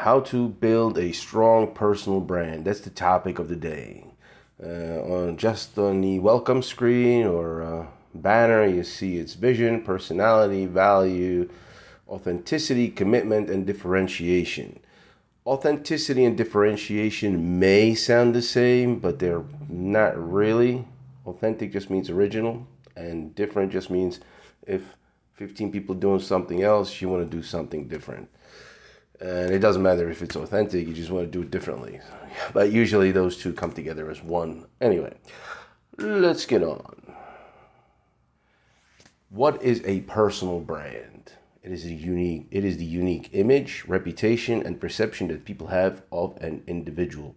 how to build a strong personal brand. That's the topic of the day. Uh, on just on the welcome screen or uh, banner, you see its vision, personality, value, authenticity, commitment, and differentiation. Authenticity and differentiation may sound the same, but they're not really. Authentic just means original, and different just means if 15 people doing something else, you want to do something different. And it doesn't matter if it's authentic, you just want to do it differently. But usually those two come together as one. Anyway, let's get on. What is a personal brand? It is a unique it is the unique image, reputation and perception that people have of an individual.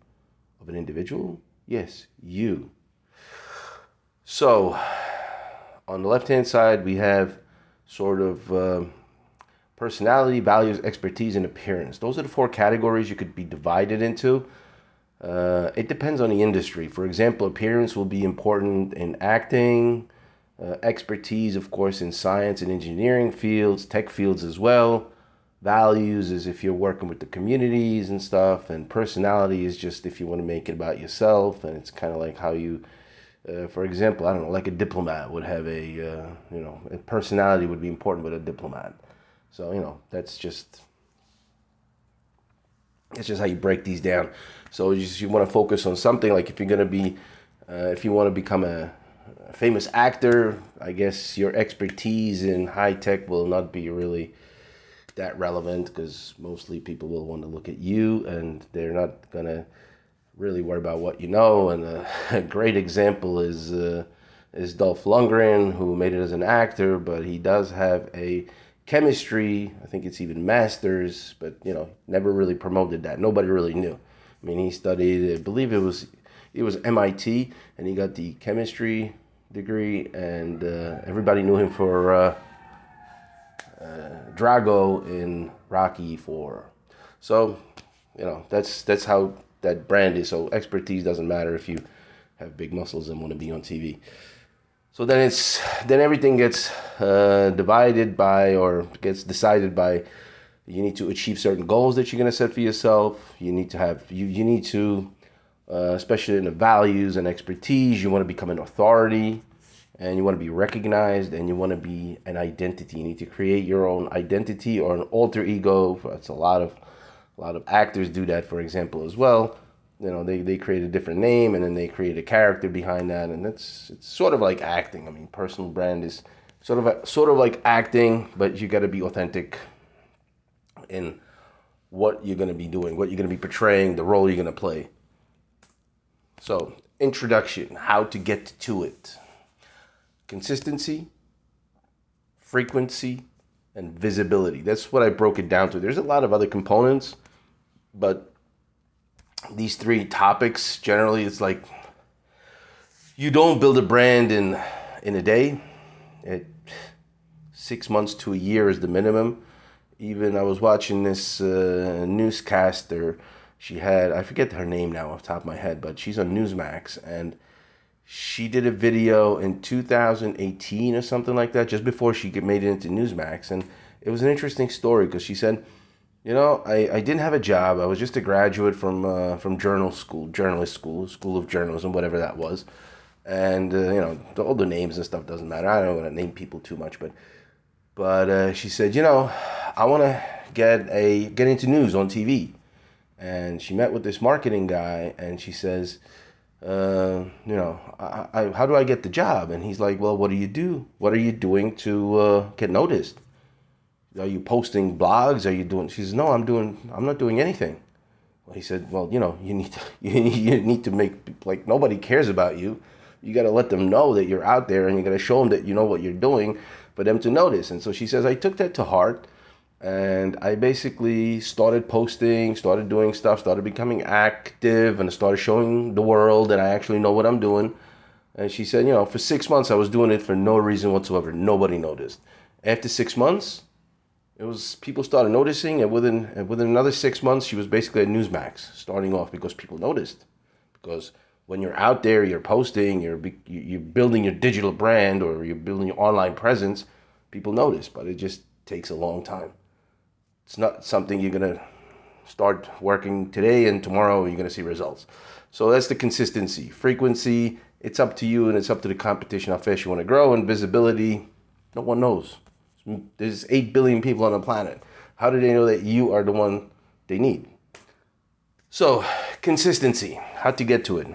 Of an individual? Yes, you. So, on the left-hand side we have sort of uh, personality, values, expertise, and appearance. Those are the four categories you could be divided into. Uh, it depends on the industry. For example, appearance will be important in acting, uh, expertise, of course, in science and engineering fields, tech fields as well. Values is if you're working with the communities and stuff, and personality is just if you want to make it about yourself, and it's kind of like how you. Uh, for example, I don't know, like a diplomat would have a, uh, you know, a personality would be important with a diplomat. So you know that's just that's just how you break these down. So you, you want to focus on something like if you're gonna be, uh, if you want to become a, a, famous actor, I guess your expertise in high tech will not be really that relevant because mostly people will want to look at you and they're not gonna really worry about what you know. And a, a great example is uh, is Dolph Lundgren, who made it as an actor, but he does have a chemistry. I think it's even masters, but you know, never really promoted that. Nobody really knew. I mean, he studied. I believe it was it was MIT, and he got the chemistry degree, and uh, everybody knew him for uh, uh, Drago in Rocky Four. So, you know, that's that's how that brand is. So expertise doesn't matter if you have big muscles and want to be on TV. So then it's then everything gets uh, divided by or gets decided by you need to achieve certain goals that you're going to set for yourself. You need to have you you need to uh, especially in the values and expertise. You want to become an authority, and you want to be recognized, and you want to be an identity. You need to create your own identity or an alter ego. That's a lot of a lot of actors do that, for example, as well you know they, they create a different name and then they create a character behind that. And that's it's sort of like acting. I mean personal brand is sort of a, sort of like acting but you got to be authentic in what you're going to be doing what you're going to be portraying the role you're going to play. So introduction how to get to it. Consistency frequency and visibility. That's what i broke it down to. There's a lot of other components but these three topics generally it's like you don't build a brand in in a day. It six months to a year is the minimum. Even i was watching this uh, newscaster. She had i forget her name now off top of my head but she's on newsmax and she did a video in 2018 or something like that just before she made it into newsmax. And it was an interesting story because she said you know, I, I didn't have a job. I was just a graduate from uh, from journal school, journalist school, school of journalism, whatever that was. And uh, you know, the, all the names and stuff doesn't matter. I don't want to name people too much, but but uh, she said, you know, I want to get a get into news on TV. And she met with this marketing guy, and she says, uh, you know, I, I, how do I get the job? And he's like, well, what do you do? What are you doing to uh, get noticed? Are you posting blogs? Are you doing? She says, no, I'm doing. I'm not doing anything. Well, he said, well, you know, you need to you need to make like nobody cares about you. You got to let them know that you're out there, and you got to show them that you know what you're doing for them to notice. And so she says, I took that to heart, and I basically started posting, started doing stuff, started becoming active, and started showing the world that I actually know what I'm doing. And she said, you know, for six months I was doing it for no reason whatsoever. Nobody noticed. After six months, it was people started noticing, and within and within another six months, she was basically at Newsmax, starting off because people noticed. Because when you're out there, you're posting, you're you're building your digital brand or you're building your online presence, people notice. But it just takes a long time. It's not something you're gonna start working today and tomorrow you're to see results. So that's the consistency. Frequency, it's up to you and it's up to the competition how fast you want to grow. And visibility, no one knows. There's 8 billion people on the planet. How do they know that you are the one they need? So, consistency, how to get to it.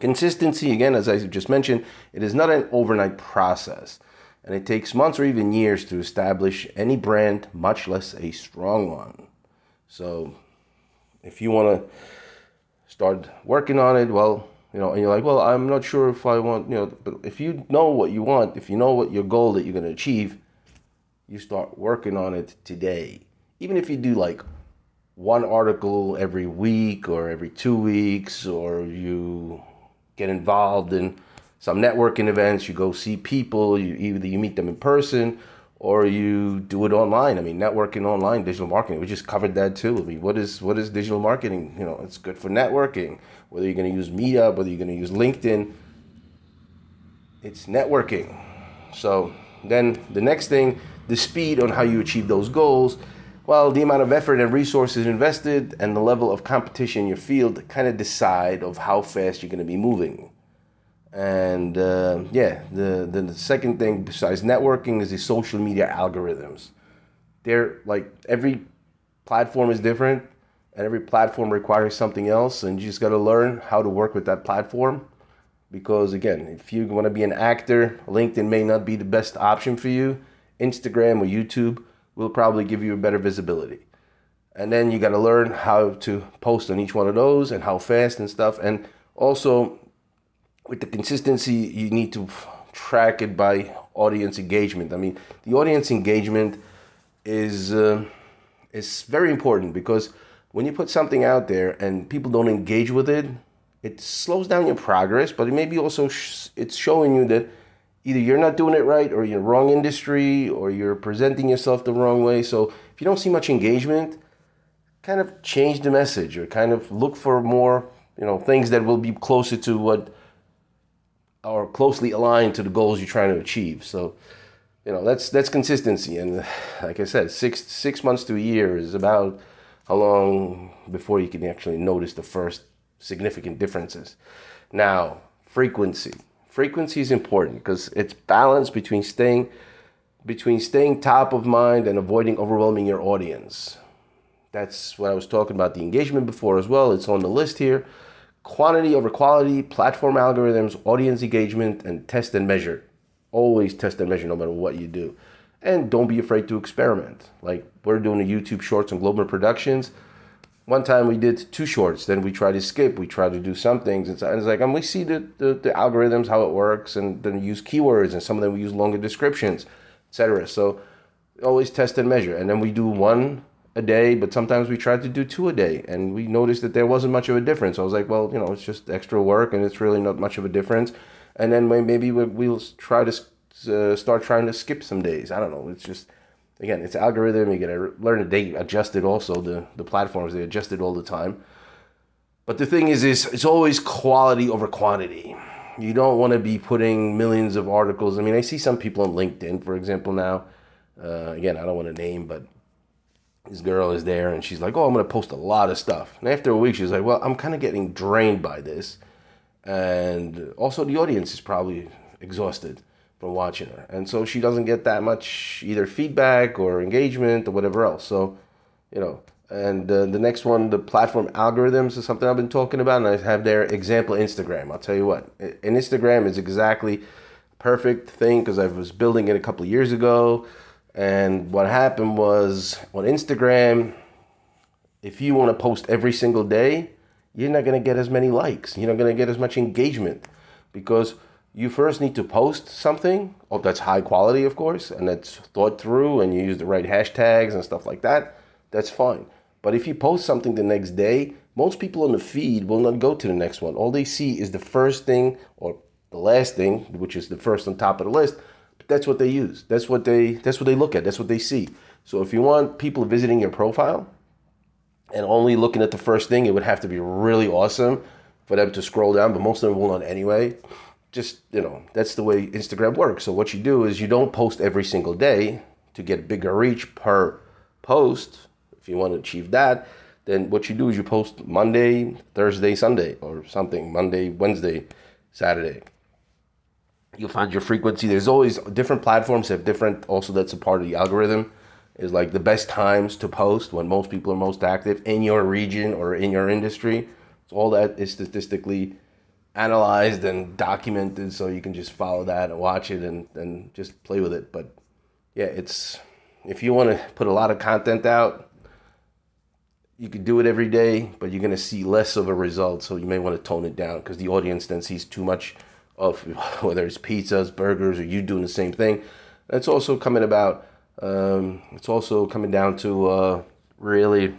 Consistency, again, as I just mentioned, it is not an overnight process. And it takes months or even years to establish any brand, much less a strong one. So, if you want to start working on it, well, you know, and you're like, well, I'm not sure if I want, you know, but if you know what you want, if you know what your goal that you're going to achieve, you start working on it today. Even if you do like one article every week or every two weeks, or you get involved in some networking events, you go see people, you either you meet them in person or you do it online. I mean, networking online, digital marketing. We just covered that too. I mean, what is what is digital marketing? You know, it's good for networking. Whether you're going to use Meetup, whether you're going to use LinkedIn, it's networking. So then the next thing, the speed on how you achieve those goals. Well, the amount of effort and resources invested and the level of competition in your field kind of decide of how fast you're going to be moving. And uh, yeah, the, the second thing besides networking is the social media algorithms. They're like every platform is different, and every platform requires something else, and you just got to learn how to work with that platform. Because again, if you want to be an actor, LinkedIn may not be the best option for you. Instagram or YouTube will probably give you a better visibility. And then you got to learn how to post on each one of those and how fast and stuff. And also, with the consistency, you need to track it by audience engagement. I mean, the audience engagement is uh, is very important because when you put something out there and people don't engage with it, it slows down your progress. But it maybe also sh- it's showing you that either you're not doing it right, or you're in the wrong industry, or you're presenting yourself the wrong way. So if you don't see much engagement, kind of change the message, or kind of look for more, you know, things that will be closer to what are closely aligned to the goals you're trying to achieve. So, you know, that's that's consistency. And like I said, six six months to a year is about how long before you can actually notice the first significant differences. Now, frequency. Frequency is important because it's balance between staying between staying top of mind and avoiding overwhelming your audience. That's what I was talking about the engagement before as well. It's on the list here quantity over quality, platform algorithms, audience engagement, and test and measure. Always test and measure no matter what you do. And don't be afraid to experiment. Like we're doing a YouTube shorts on Global Productions. One time we did two shorts, then we tried to skip, we tried to do some things. And it's like, and we see the, the, the algorithms, how it works, and then use keywords, and some of them we use longer descriptions, etc. So always test and measure. And then we do one a day, but sometimes we tried to do two a day, and we noticed that there wasn't much of a difference. I was like, well, you know, it's just extra work, and it's really not much of a difference. And then maybe we'll try to uh, start trying to skip some days. I don't know. It's just again, it's algorithm. You learn to date adjust it. Also, the the platforms they adjust it all the time. But the thing is, is it's always quality over quantity. You don't want to be putting millions of articles. I mean, I see some people on LinkedIn, for example, now. Uh, again, I don't want to name, but this girl is there and she's like, Oh, I'm going to post a lot of stuff. And after a week, she's like, Well, I'm kind of getting drained by this. And also, the audience is probably exhausted watching her. And so she doesn't get that much either feedback or engagement or whatever else. So, you know, and uh, the next one, the platform algorithms is something I've been talking about. And I have their example Instagram. I'll tell you what, and Instagram is exactly perfect thing because I was building it a couple years ago and what happened was on Instagram, if you want to post every single day, you're not going to get as many likes. You're not going to get as much engagement because you first need to post something that's high quality, of course, and that's thought through and you use the right hashtags and stuff like that. That's fine. But if you post something the next day, most people on the feed will not go to the next one. All they see is the first thing or the last thing, which is the first on top of the list that's what they use. That's what they that's what they look at. That's what they see. So if you want people visiting your profile and only looking at the first thing, it would have to be really awesome for them to scroll down, but most of them will not anyway. Just, you know, that's the way Instagram works. So what you do is you don't post every single day to get bigger reach per post. If you want to achieve that, then what you do is you post Monday, Thursday, Sunday, or something, Monday, Wednesday, Saturday. You'll find your frequency. There's always different platforms have different, also, that's a part of the algorithm, is like the best times to post when most people are most active in your region or in your industry. So all that is statistically analyzed and documented so you can just follow that and watch it and, and just play with it. But yeah, it's if you want to put a lot of content out, you could do it every day, but you're going to see less of a result. So you may want to tone it down because the audience then sees too much of whether it's pizzas, burgers, or you doing the same thing. It's also coming about. Um, it's also coming down to uh, really,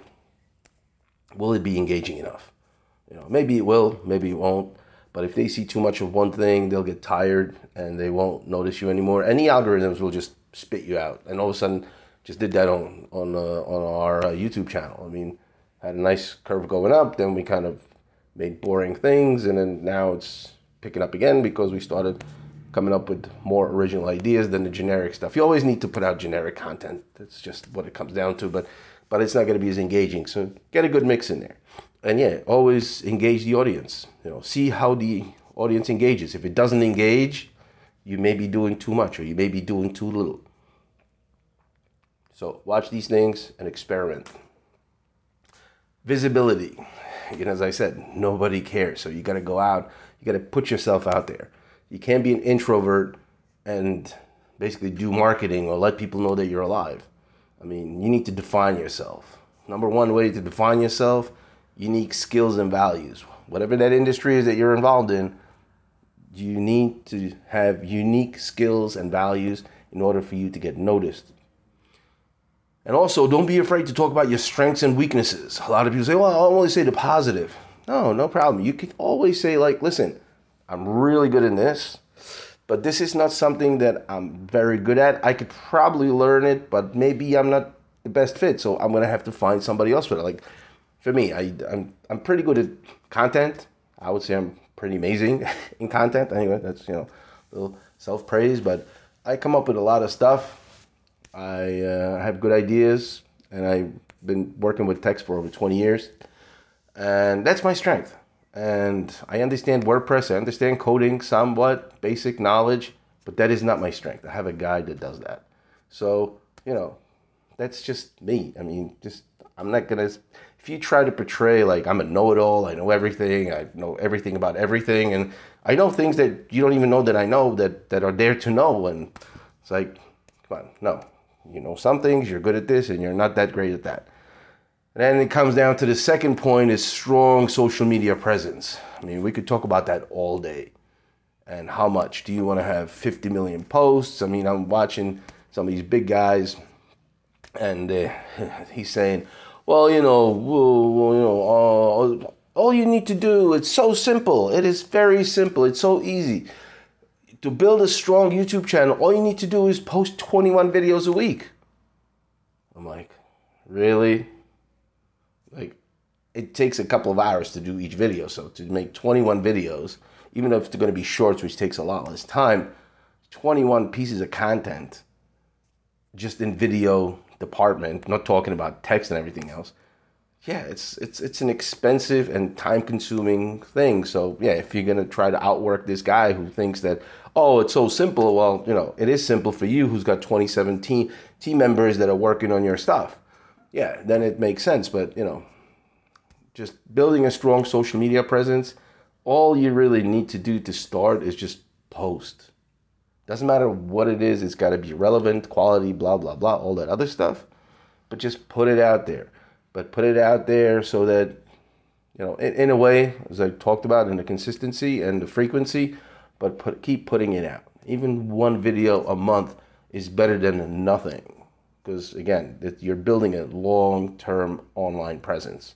will it be engaging enough? You know, maybe it will, maybe it won't. But if they see too much of one thing, they'll get tired and they won't notice you anymore. Any algorithms will just spit you out. And all of a sudden, just did that on on uh, on our uh, YouTube channel. I mean, had a nice curve going up. Then we kind of made boring things, and then now it's picking up again because we started coming up with more original ideas than the generic stuff. You always need to put out generic content. That's just what it comes down to. But but it's not going to be as engaging. So get a good mix in there and yeah, always engage the audience. You know, see how the audience engages. If it doesn't engage, you may be doing too much or you may be doing too little. So watch these things and experiment. Visibility. Again, as I said, nobody cares. So you got to go out. You got to put yourself out there. You can't be an introvert and basically do marketing or let people know that you're alive. I mean, you need to define yourself. Number one way to define yourself unique skills and values. Whatever that industry is that you're involved in, you need to have unique skills and values in order for you to get noticed. And also, don't be afraid to talk about your strengths and weaknesses. A lot of people say, well, I'll only say the positive. No, no problem. You can always say, like, listen, I'm really good in this, but this is not something that I'm very good at. I could probably learn it, but maybe I'm not the best fit. So I'm going to have to find somebody else for it. Like, for me, I, I'm, I'm pretty good at content. I would say I'm pretty amazing in content. Anyway, that's, you know, a little self praise, but I come up with a lot of stuff. I uh, have good ideas, and I've been working with text for over 20 years. And that's my strength. And I understand WordPress, I understand coding somewhat, basic knowledge, but that is not my strength. I have a guy that does that. So, you know, that's just me. I mean, just I'm not gonna. If you try to portray like I'm a know-it-all, I know everything, I know everything about everything, and I know things that you don't even know that I know that that are there to know, and it's like, come on, no, you know some things, you're good at this, and you're not that great at that. And then it comes down to the second point is strong social media presence. I mean, we could talk about that all day. And how much do you want to have 50 million posts? I mean, I'm watching some of these big guys, and uh, he's saying, well, you know, you know, uh, all you need to do, it's so simple. It is very simple. It's so easy. To build a strong YouTube channel, all you need to do is post 21 videos a week. I'm like, really? Like, it takes a couple of hours to do each video. So to make 21 videos, even if they're going to be shorts, which takes a lot less time, 21 pieces of content just in video department, not talking about text and everything else. Yeah, it's it's it's an expensive and time consuming thing. So yeah, if you're gonna try to outwork this guy who thinks that oh it's so simple, well you know it is simple for you who's got 27 team team members that are working on your stuff. Yeah, then it makes sense. But you know, just building a strong social media presence, all you really need to do to start is just post doesn't matter what it is, it's got to be relevant, quality, blah, blah, blah, all that other stuff. But just put it out there. But put it out there so that, you know, in, in a way, as I talked about, in the consistency and the frequency, but put, keep putting it out. Even one video a month is better than nothing. Because again, you're building a long term online presence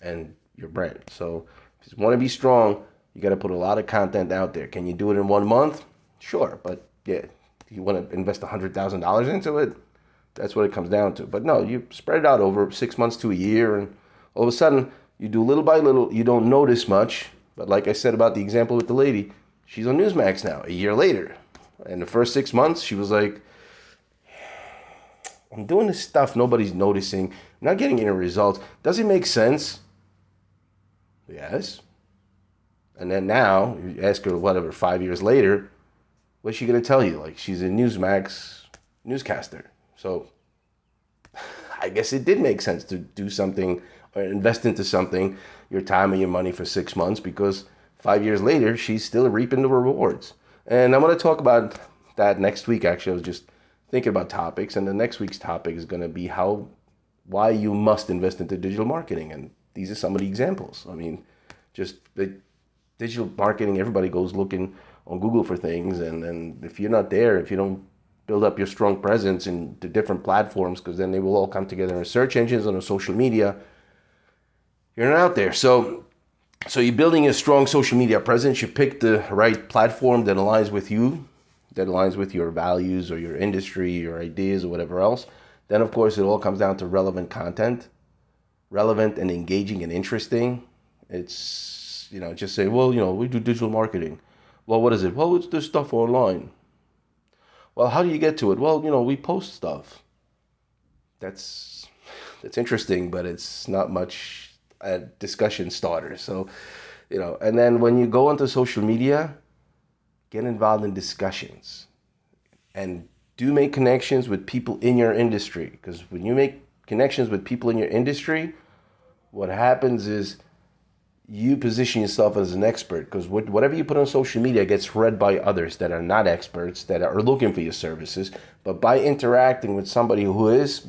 and your brand. So if you want to be strong, you got to put a lot of content out there. Can you do it in one month? Sure, but yeah, you want to invest $100,000 into it, that's what it comes down to. But no, you spread it out over six months to a year, and all of a sudden, you do little by little, you don't notice much. But like I said about the example with the lady, she's on Newsmax now, a year later. In the first six months, she was like, I'm doing this stuff nobody's noticing, You're not getting any results. Does it make sense? Yes. And then now, you ask her, whatever, five years later, what's she to tell you? Like, she's a Newsmax newscaster. So I guess it did make sense to do something or invest into something, your time and your money for six months, because five years later, she's still reaping the rewards. And I'm to talk about that next week. Actually, I was just thinking about topics, and the next week's topic is to be how, why you must invest into digital marketing. And these are some of the examples. I mean, just the digital marketing, everybody goes looking on Google for things, and, and if you're not there, if you don't build up your strong presence in the different platforms, because then they will all come together in search engines and on social media, you're not out there. So, so you're building a strong social media presence. You pick the right platform that aligns with you, that aligns with your values or your industry, your ideas, or whatever else. Then, of course, it all comes down to relevant content, relevant and engaging and interesting. It's you know just say, well, you know, we do digital marketing well, what is it? Well, it's this stuff online. Well, how do you get to it? Well, you know, we post stuff. That's that's interesting, but it's not much a discussion starter. So, you know, and then when you go onto social media, get involved in discussions and do make connections with people in your industry because when you make connections with people in your industry, what happens is you position yourself as an expert because whatever you put on social media gets read by others that are not experts that are looking for your services. But by interacting with somebody who is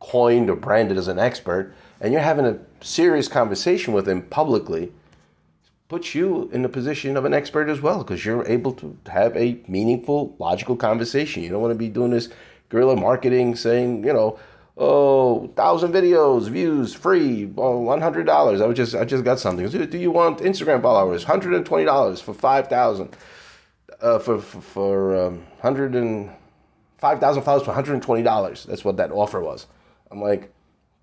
coined or branded as an expert and you're having a serious conversation with them publicly puts you in the position of an expert as well because you're able to have a meaningful logical conversation. You don't want to be doing this guerrilla marketing saying you know oh, thousand videos, views, free, oh, one hundred dollars. I was just I just got something. Do you want Instagram followers? Hundred and twenty dollars for five thousand. Uh, for for, for um, hundred and five thousand followers for hundred and twenty dollars. That's what that offer was. I'm like,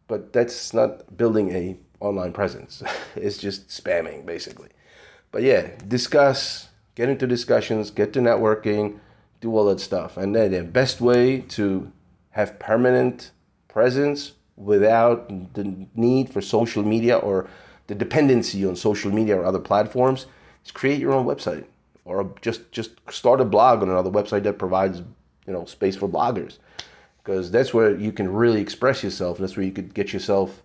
but that's not building a online presence. it's just spamming basically. But yeah, discuss, get into discussions, get to networking, do all that stuff, and then the best way to have permanent presence without the need for social media or the dependency on social media or other platforms is create your own website or just just start a blog on another website that provides you know space for bloggers. Because that's where you can really express yourself. That's where you could get yourself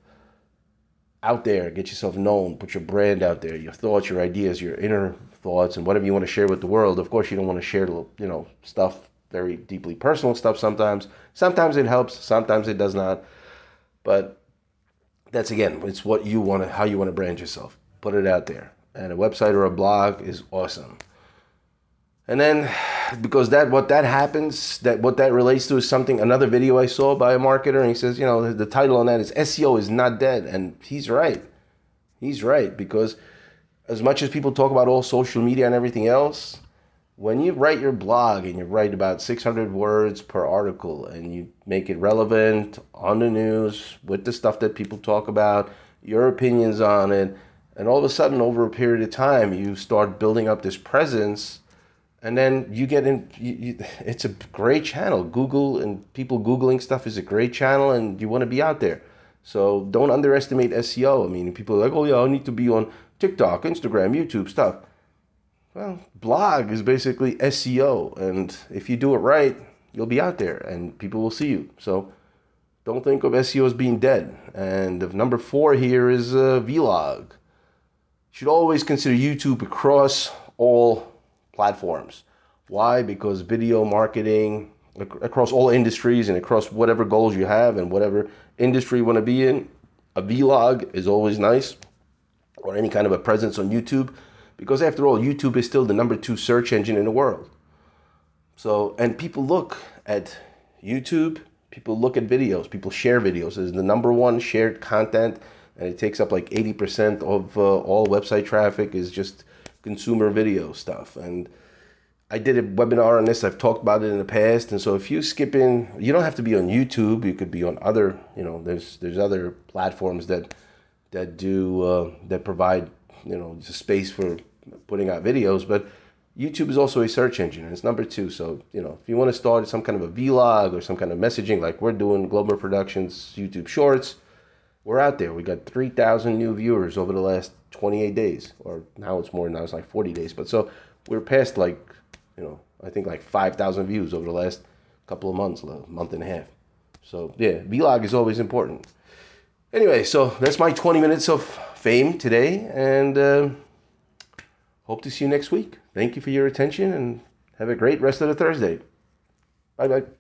out there get yourself known put your brand out there your thoughts your ideas your inner thoughts and whatever you want to share with the world. Of course you don't want to share you know stuff very deeply personal stuff sometimes. Sometimes it helps, sometimes it does not. But that's again, it's what you want to, how you want to brand yourself. Put it out there. And a website or a blog is awesome. And then because that what that happens, that what that relates to is something another video I saw by a marketer and he says, you know, the title on that is SEO is not dead. And he's right. He's right because as much as people talk about all social media and everything else, when you write your blog and you write about 600 words per article and you make it relevant on the news with the stuff that people talk about, your opinions on it, and all of a sudden over a period of time you start building up this presence and then you get in you, you, it's a great channel. Google and people googling stuff is a great channel and you want to be out there. So don't underestimate seo i mean people are like oh yeah i need to be on tiktok instagram youtube stuff well, blog is basically SEO, and if you do it right, you'll be out there and people will see you. So don't think of SEO as being dead. And if number four here is uh, vlog. You should always consider YouTube across all platforms. Why? Because video marketing across all industries and across whatever goals you have and whatever industry you want to be in, a vlog is always nice, or any kind of a presence on YouTube because after all, YouTube is still the number two search engine in the world. So, and people look at YouTube, people look at videos, people share videos. It's the number one shared content, and it takes up like 80% of uh, all website traffic is just consumer video stuff. And I did a webinar on this. I've talked about it in the past. And so if you skip in, you don't have to be on YouTube. You could be on other, you know, there's there's other platforms that that do uh, that provide, you know, space for putting out videos, but YouTube is also a search engine, and it's number two. So you know, if you want to start some kind of a vlog or some kind of messaging, like we're doing Global Productions YouTube Shorts, we're out there. We got three thousand new viewers over the last twenty eight days, or now it's more. Now it's like forty days. But so we're past like, you know, I think like five thousand views over the last couple of months, month and a half. So yeah, vlog is always important. Anyway, so that's my 20 minutes of fame today, and uh, hope to see you next week. Thank you for your attention, and have a great rest of the Thursday. Bye bye.